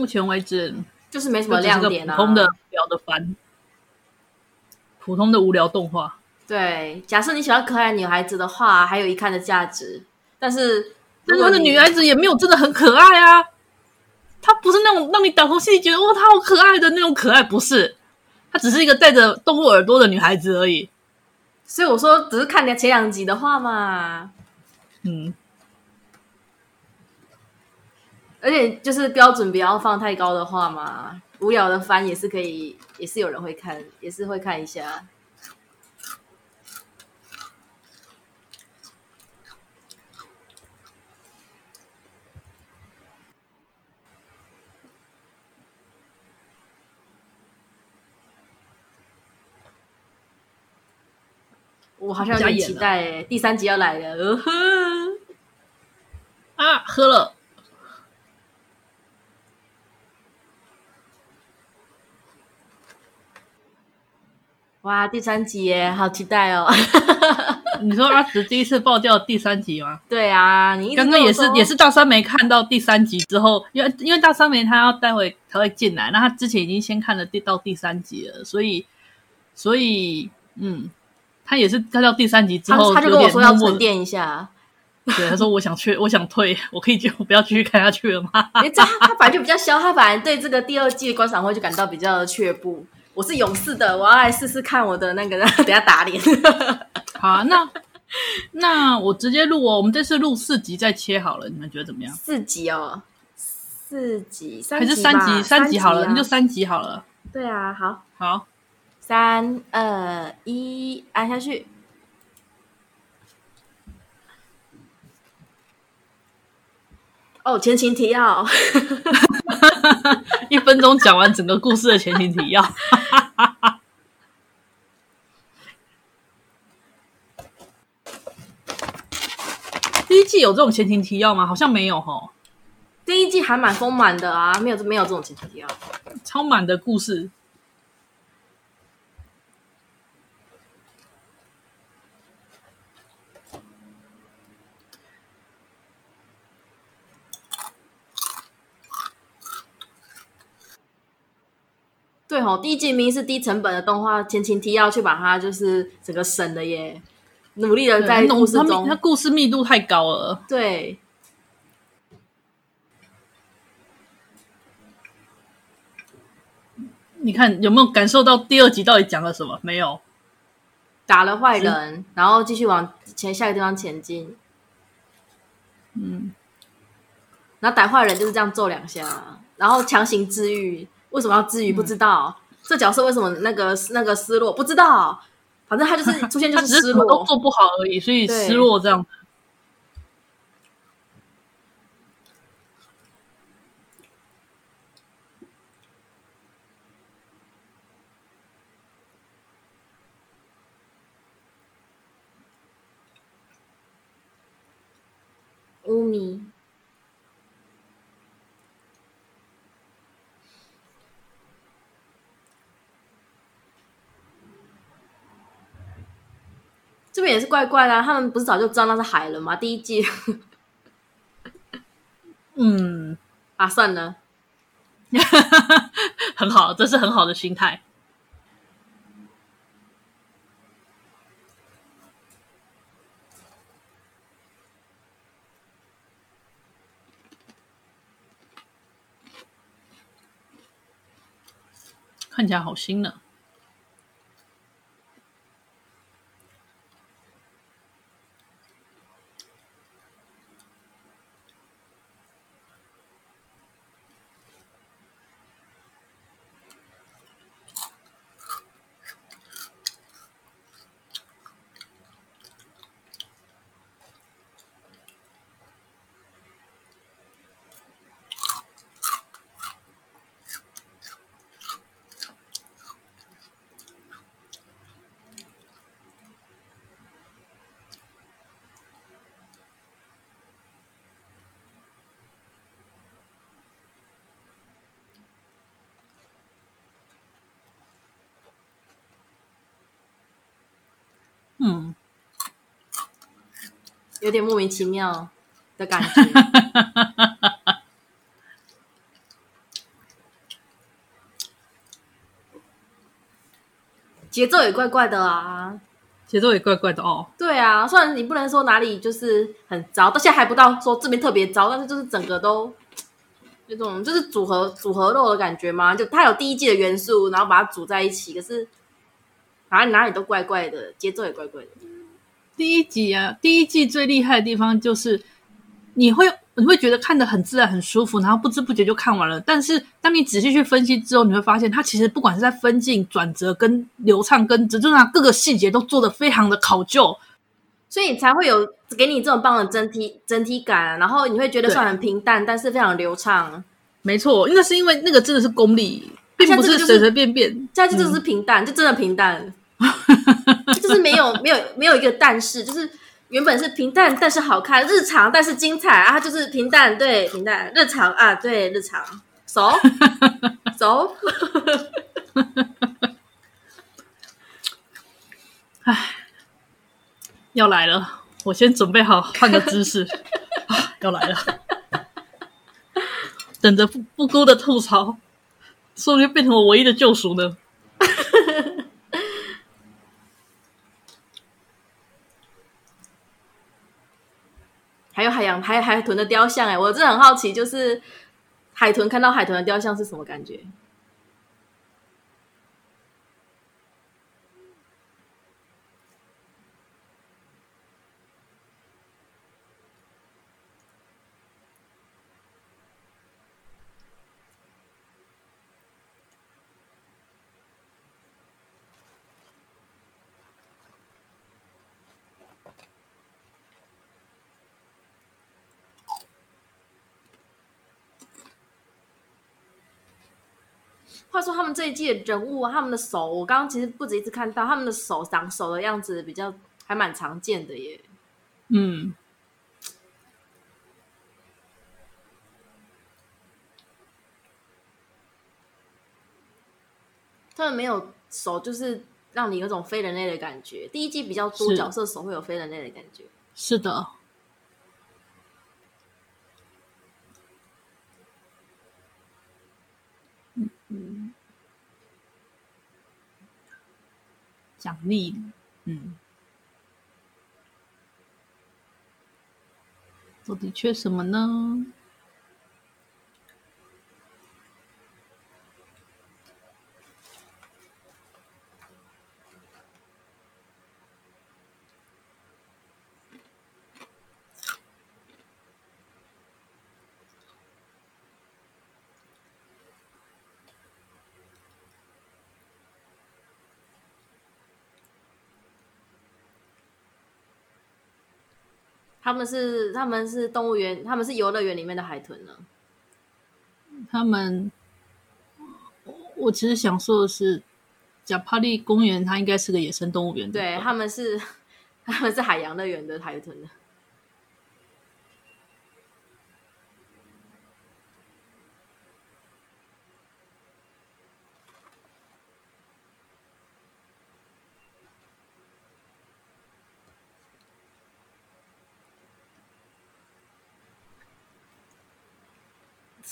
目前为止就是没什么亮点啊，普通的无聊的番，普通的无聊动画。对，假设你喜欢可爱女孩子的话，还有一看的价值。但是，但是他的女孩子也没有真的很可爱啊，她不是那种让你打从心里觉得哇，她好可爱的那种可爱，不是，她只是一个戴着动物耳朵的女孩子而已。所以我说，只是看前两集的话嘛，嗯。而且就是标准不要放太高的话嘛，无聊的番也是可以，也是有人会看，也是会看一下。我好像有点期待，第三集要来了，呃呵，啊，喝了。哇，第三集耶，好期待哦！你说阿紫第一次爆掉第三集吗？对啊，你刚刚也是也是大三没看到第三集之后，因为因为大三没他要待会他会进来，那他之前已经先看了第到第三集了，所以所以嗯，他也是看到第三集之后他，他就跟我说要沉淀一下，对，他说我想去，我想退，我可以就不要继续看下去了吗？因为这他反正就比较消，他本来对这个第二季的观赏会就感到比较却步。我是勇士的，我要来试试看我的那个，等下打脸。好啊，那那我直接录哦，我们这次录四集再切好了，你们觉得怎么样？四集哦，四集，还是三集？三集好了，那就三集好了。对啊，好，好，三二一，按下去。哦，前情提要，一分钟讲完整个故事的前情提要。第一季有这种前情提要吗？好像没有哈。第一季还蛮丰满的啊，没有没有这种前情提要，超满的故事。吼，第一季明明是低成本的动画，前情提要去把它就是整个省的耶，努力的在故事中，它故事密度太高了。对，你看有没有感受到第二集到底讲了什么？没有，打了坏人，然后继续往前下一个地方前进。嗯，然后打坏人就是这样揍两下，然后强行治愈。为什么要治愈？不知道、嗯、这角色为什么那个那个失落？不知道，反正他就是出现就是失落，都做不好而已，所以失落这样。乌米。这边也是怪怪的、啊，他们不是早就知道那是海了吗？第一季，嗯，啊，算了，很好，这是很好的心态。看起来好新呢。嗯，有点莫名其妙的感觉，节奏也怪怪的啊，节奏也怪怪的哦。对啊，虽然你不能说哪里就是很糟，到现在还不到说这边特别糟，但是就是整个都那种就是组合组合肉的感觉嘛，就它有第一季的元素，然后把它组在一起，可是。哪里哪里都怪怪的，节奏也怪怪的。第一集啊，第一季最厉害的地方就是你会你会觉得看得很自然、很舒服，然后不知不觉就看完了。但是当你仔细去分析之后，你会发现它其实不管是在分镜、转折、跟流畅、跟这种各个细节都做得非常的考究，所以才会有给你这种棒的整体整体感。然后你会觉得虽然很平淡，但是非常流畅。没错，那是因为那个真的是功力，并不是随随便便。现在就，就是平淡，嗯、就真的平淡。就是没有没有没有一个但是，就是原本是平淡但是好看，日常但是精彩啊，就是平淡对平淡，日常啊对日常，走走，哎，要来了，我先准备好换个姿势。啊，要来了，等着不不辜的吐槽，说不定变成我唯一的救赎呢。还有海洋还有海豚的雕像，哎，我真的很好奇，就是海豚看到海豚的雕像是什么感觉？他说他们这一季的人物，他们的手，我刚刚其实不止一次看到他们的手长手的样子，比较还蛮常见的耶。嗯，他们没有手，就是让你有种非人类的感觉。第一季比较多角色手会有非人类的感觉。是的。奖励，嗯，到底缺什么呢？他们是他们是动物园，他们是游乐园里面的海豚呢。他们，我其实想说的是，贾帕利公园它应该是个野生动物园。对，他们是 他们是海洋乐园的海豚的。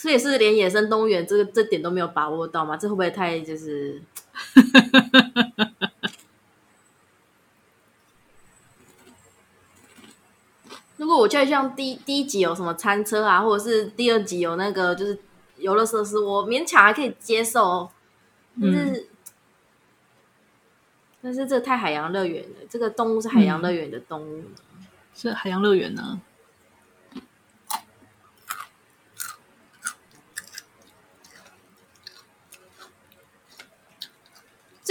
这也是连野生动物园这个这点都没有把握到吗？这会不会太就是？如果我觉得像第第一集有什么餐车啊，或者是第二集有那个就是游乐设施，我勉强还可以接受。但是，嗯、但是这太海洋乐园了，这个动物是海洋乐园的动物，嗯、是海洋乐园呢。这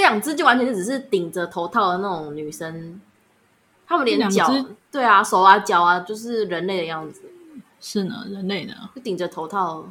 两只就完全是只是顶着头套的那种女生，他们连脚，对啊，手啊脚啊，就是人类的样子。是呢，人类的，就顶着头套。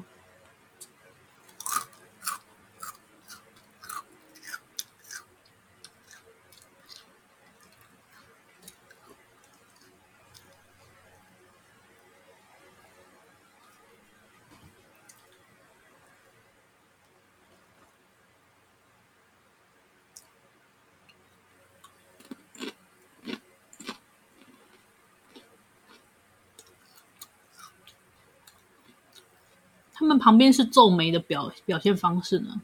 旁边是皱眉的表表现方式呢？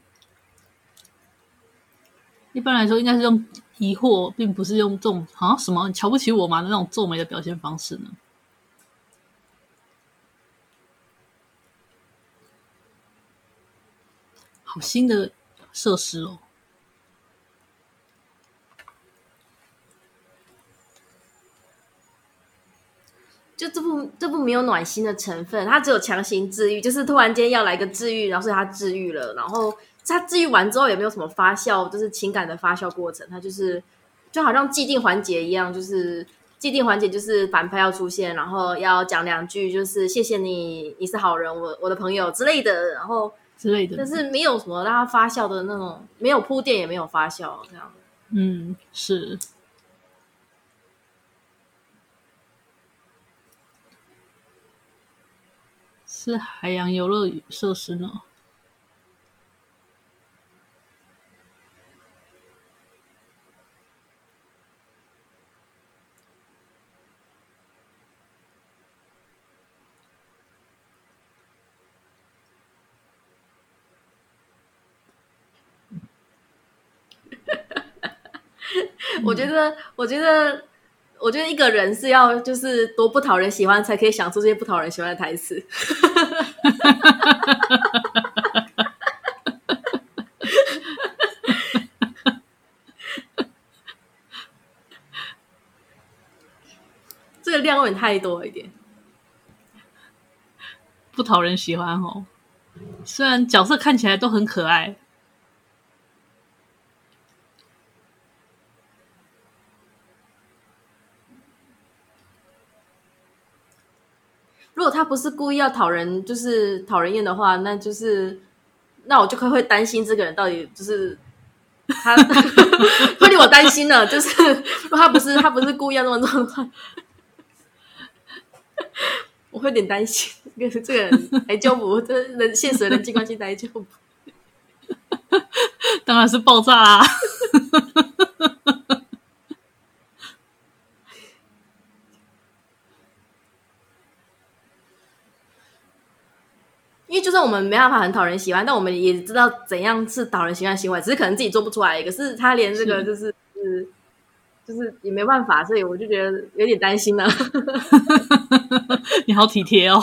一般来说，应该是用疑惑，并不是用这种啊什么瞧不起我嘛的那种皱眉的表现方式呢？好新的设施哦！就这部这部没有暖心的成分，它只有强行治愈，就是突然间要来个治愈，然后所以它治愈了，然后他治愈完之后也没有什么发酵，就是情感的发酵过程，他就是就好像既定环节一样，就是既定环节就是反派要出现，然后要讲两句，就是谢谢你，你是好人，我我的朋友之类的，然后之类的，但是没有什么让他发酵的那种，没有铺垫也没有发酵这样，嗯，是。是海洋游乐设施呢？我觉得，我觉得。我觉得一个人是要就是多不讨人喜欢，才可以想出这些不讨人喜欢的台词。这个量有点太多一点，不讨人喜欢哦。虽然角色看起来都很可爱。如果他不是故意要讨人，就是讨人厌的话，那就是，那我就会会担心这个人到底就是他会令我担心了。就是如他不是他不是故意要那么做的话，我会有点担心，这个这个人来救不？这人现实的人际关系来救不？当然是爆炸啊！因为就算我们没办法很讨人喜欢，但我们也知道怎样是讨人喜欢的行为，只是可能自己做不出来。可是他连这个就是是，就是也没办法，所以我就觉得有点担心了。你好体贴哦。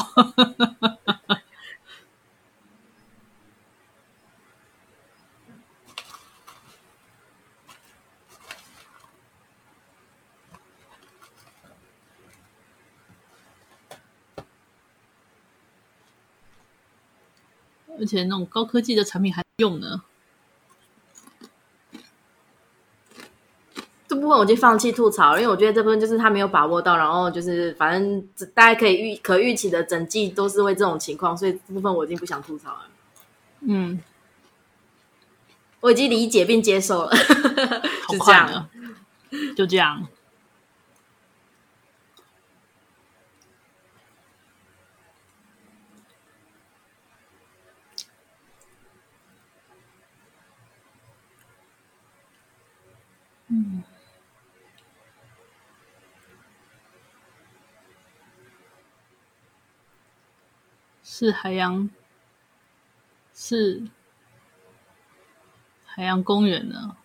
而且那种高科技的产品还用呢？这部分我就放弃吐槽，因为我觉得这部分就是他没有把握到，然后就是反正大家可以预可预期的整季都是会这种情况，所以这部分我已经不想吐槽了。嗯，我已经理解并接受了，就这样，就这样。是海洋，是海洋公园呢。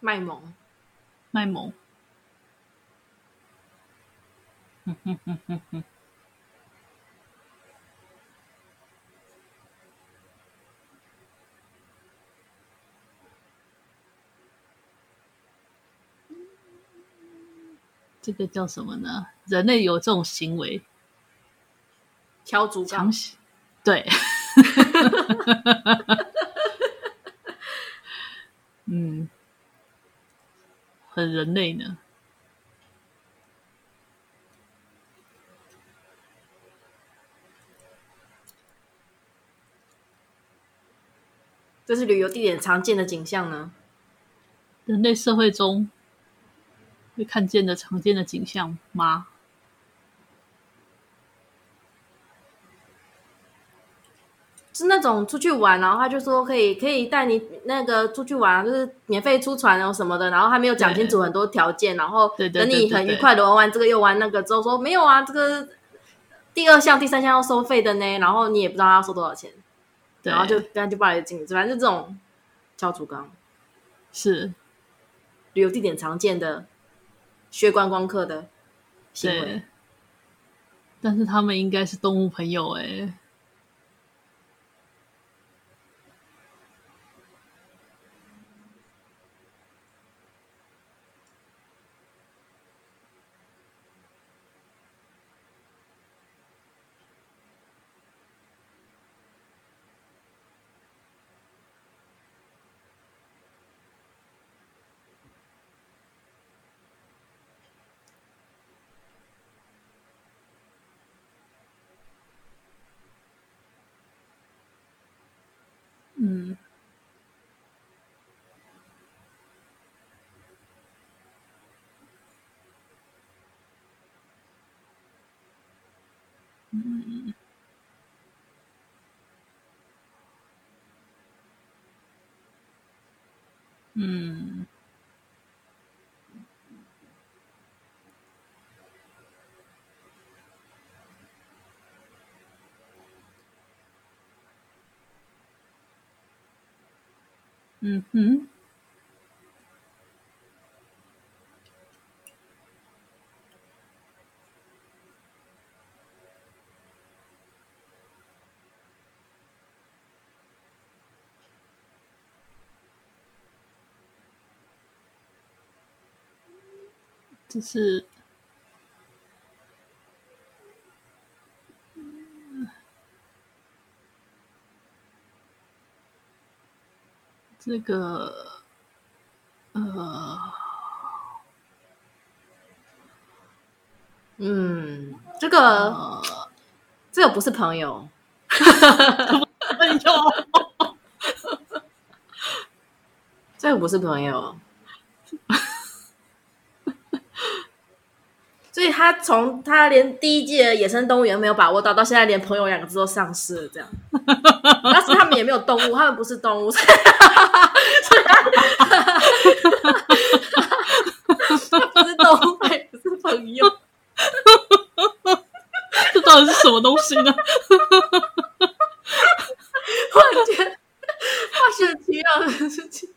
卖萌，卖萌，哼哼哼哼哼，这个叫什么呢？人类有这种行为，敲竹杠，对，嗯。很人类呢，这是旅游地点常见的景象呢。人类社会中会看见的常见的景象吗？是那种出去玩，然后他就说可以可以带你那个出去玩，就是免费出船哦什么的，然后还没有讲清楚很多条件，然后等你很愉快的玩完这个又玩那个之后说没有啊，这个第二项、第三项要收费的呢，然后你也不知道他要收多少钱，然后就跟他就不来进，反正就这种敲竹杠是。旅游地点常见的学观光客的行为，但是他们应该是动物朋友哎。嗯嗯嗯哼。就是，这个，呃，嗯，这个，呃、这个不是朋友，朋友，这个不是朋友。所以他从他连第一季的野生动物园没有把握到，到现在连朋友两个字都丧失了，这样。但是他们也没有动物，他们不是动物，所以他不是动物，也不是朋友。这到底是什么东西呢？突然间发现了奇妙的事情。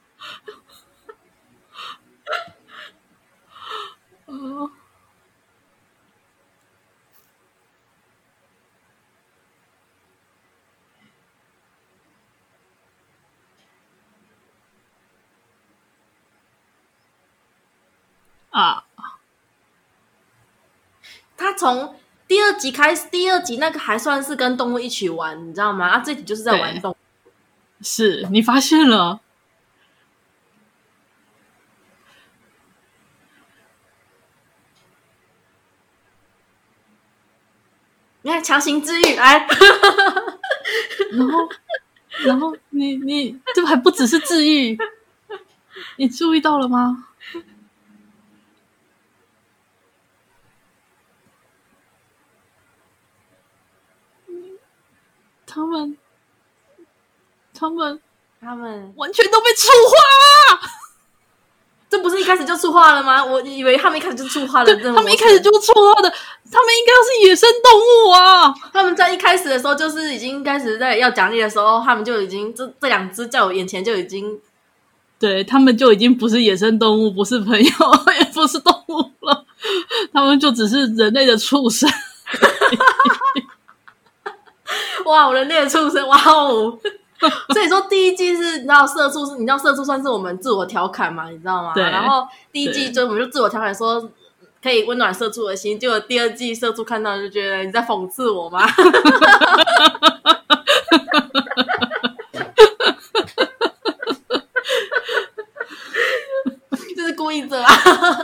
哦。啊！他从第二集开始，第二集那个还算是跟动物一起玩，你知道吗？啊，这集就是在玩动物。是你发现了？你看强行治愈，哎，然后，然后你你这还不只是治愈，你注意到了吗？他们，他们，他们完全都被触化了！这不是一开始就触化了吗？我以为他们一开始就触化了。他们一开始就触化的，他们应该要是野生动物啊！他们在一开始的时候，就是已经开始在要奖励的时候，他们就已经这这两只在我眼前就已经，对他们就已经不是野生动物，不是朋友，也不是动物了，他们就只是人类的畜生。哇！我的那个畜生，哇哦！所以说第一季是，你知道社畜是，你知道社畜算是我们自我调侃嘛？你知道吗？对。然后第一季就我们就自我调侃说，可以温暖社畜的心。结果第二季社畜看到就觉得你在讽刺我吗？这是故意的啊！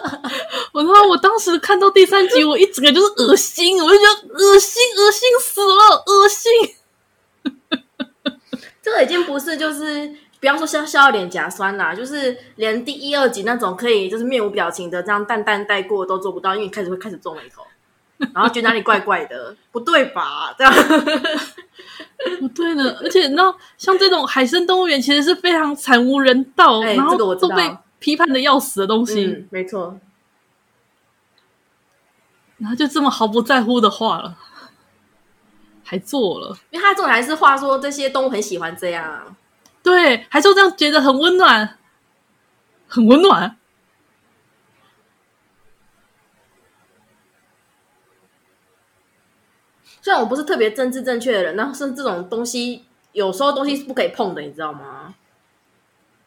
我说我当时看到第三集，我一整个就是恶心，我就觉得恶心，恶心死了，恶心。这个已经不是就是，比方说笑笑脸颊酸啦，就是连第一、二集那种可以就是面无表情的这样淡淡带过都做不到，因为你开始会开始皱眉头，然后觉得哪里怪怪的，不对吧？这样。不对呢，而且你知道，像这种海参动物园其实是非常惨无人道，欸、然后都被批判的要死的东西，嗯、没错。然后就这么毫不在乎的画了，还做了，因为他做的还是画说这些动物很喜欢这样。啊，对，还说这样觉得很温暖，很温暖。虽然我不是特别政治正确的人，但是这种东西有时候东西是不可以碰的，你知道吗？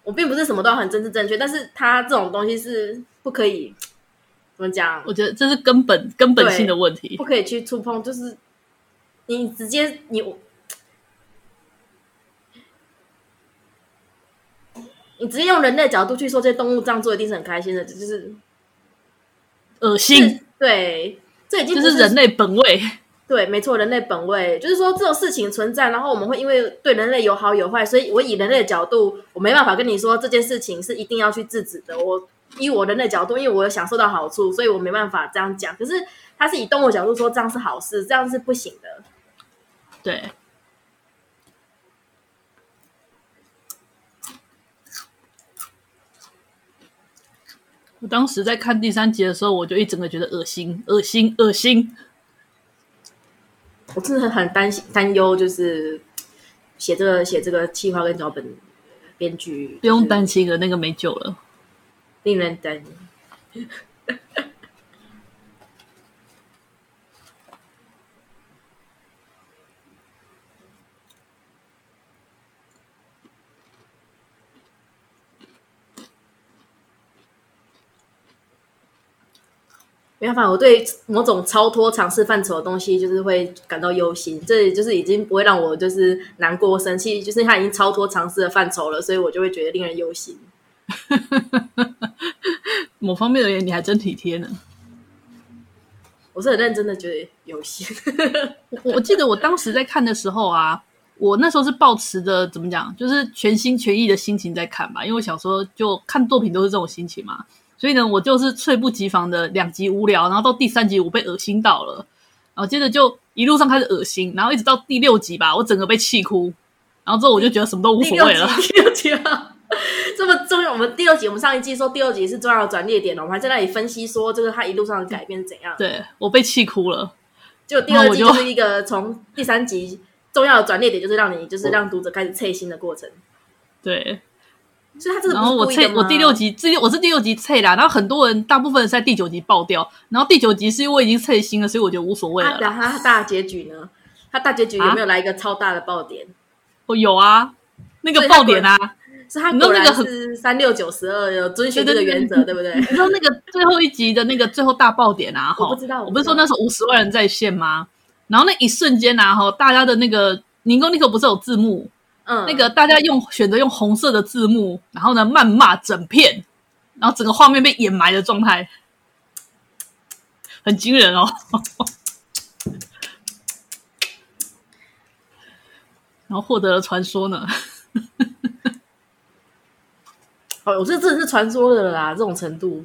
我并不是什么都要很政治正确，但是他这种东西是不可以。怎么讲？我觉得这是根本根本性的问题，不可以去触碰。就是你直接你你直接用人类角度去说，这些动物这样做一定是很开心的，这就是恶心。对，这已经就是人类本位。对，没错，人类本位就是说这种事情存在，然后我们会因为对人类有好有坏，所以我以人类的角度，我没办法跟你说这件事情是一定要去制止的。我。以我人类角度，因为我有享受到好处，所以我没办法这样讲。可是他是以动物角度说，这样是好事，这样是不行的。对。我当时在看第三集的时候，我就一整个觉得恶心、恶心、恶心。我真的很担心、担忧，就是写这个、写这个企划跟脚本编剧，不用担心了，那个没救了，令人担忧。没办法，我对某种超脱常识范畴的东西，就是会感到忧心。这就是已经不会让我就是难过、生气，就是它已经超脱常识的范畴了，所以我就会觉得令人忧心。某方面而言，你还真体贴呢。我是很认真的觉得忧心。我我记得我当时在看的时候啊，我那时候是抱持着怎么讲，就是全心全意的心情在看吧，因为我小时候就看作品都是这种心情嘛。所以呢，我就是猝不及防的两集无聊，然后到第三集我被恶心到了，然后接着就一路上开始恶心，然后一直到第六集吧，我整个被气哭，然后之后我就觉得什么都无所谓了。第六集，啊，这么重要！我们第六集，我们上一季说第六集是重要的转捩点，我们还在那里分析说这个他一路上的改变是怎样。对，我被气哭了，就第二集就是一个从第三集重要的转捩点，就是让你就是让读者开始脆心的过程。对。所以他这个然后我猜我第六集，第六我是第六集猜啦。然后很多人，大部分是在第九集爆掉。然后第九集是因为我已经猜心了，所以我觉得无所谓了。他他大结局呢？他大结局有没有来一个超大的爆点？哦，有啊，那个爆点啊，是他果然是三六九十二有遵循这个原则，对不对？你知道那个最后一集的那个最后大爆点啊？我不知道，我不是说那时候五十万人在线吗？然后那一瞬间啊，哈，大家的那个宁宫尼可不是有字幕？嗯，那个大家用选择用红色的字幕，然后呢谩骂整片，然后整个画面被掩埋的状态，很惊人哦。然后获得了传说呢。哦，我这真的是传说的啦，这种程度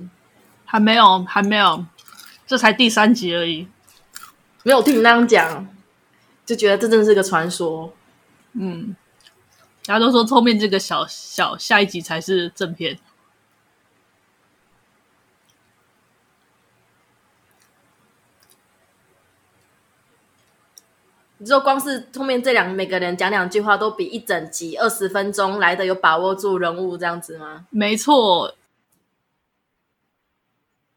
还没有，还没有，这才第三集而已。没有听你那样讲，就觉得这真的是个传说。嗯。大家都说后面这个小小下一集才是正片。你说光是后面这两每个人讲两句话，都比一整集二十分钟来的有把握住人物这样子吗？没错，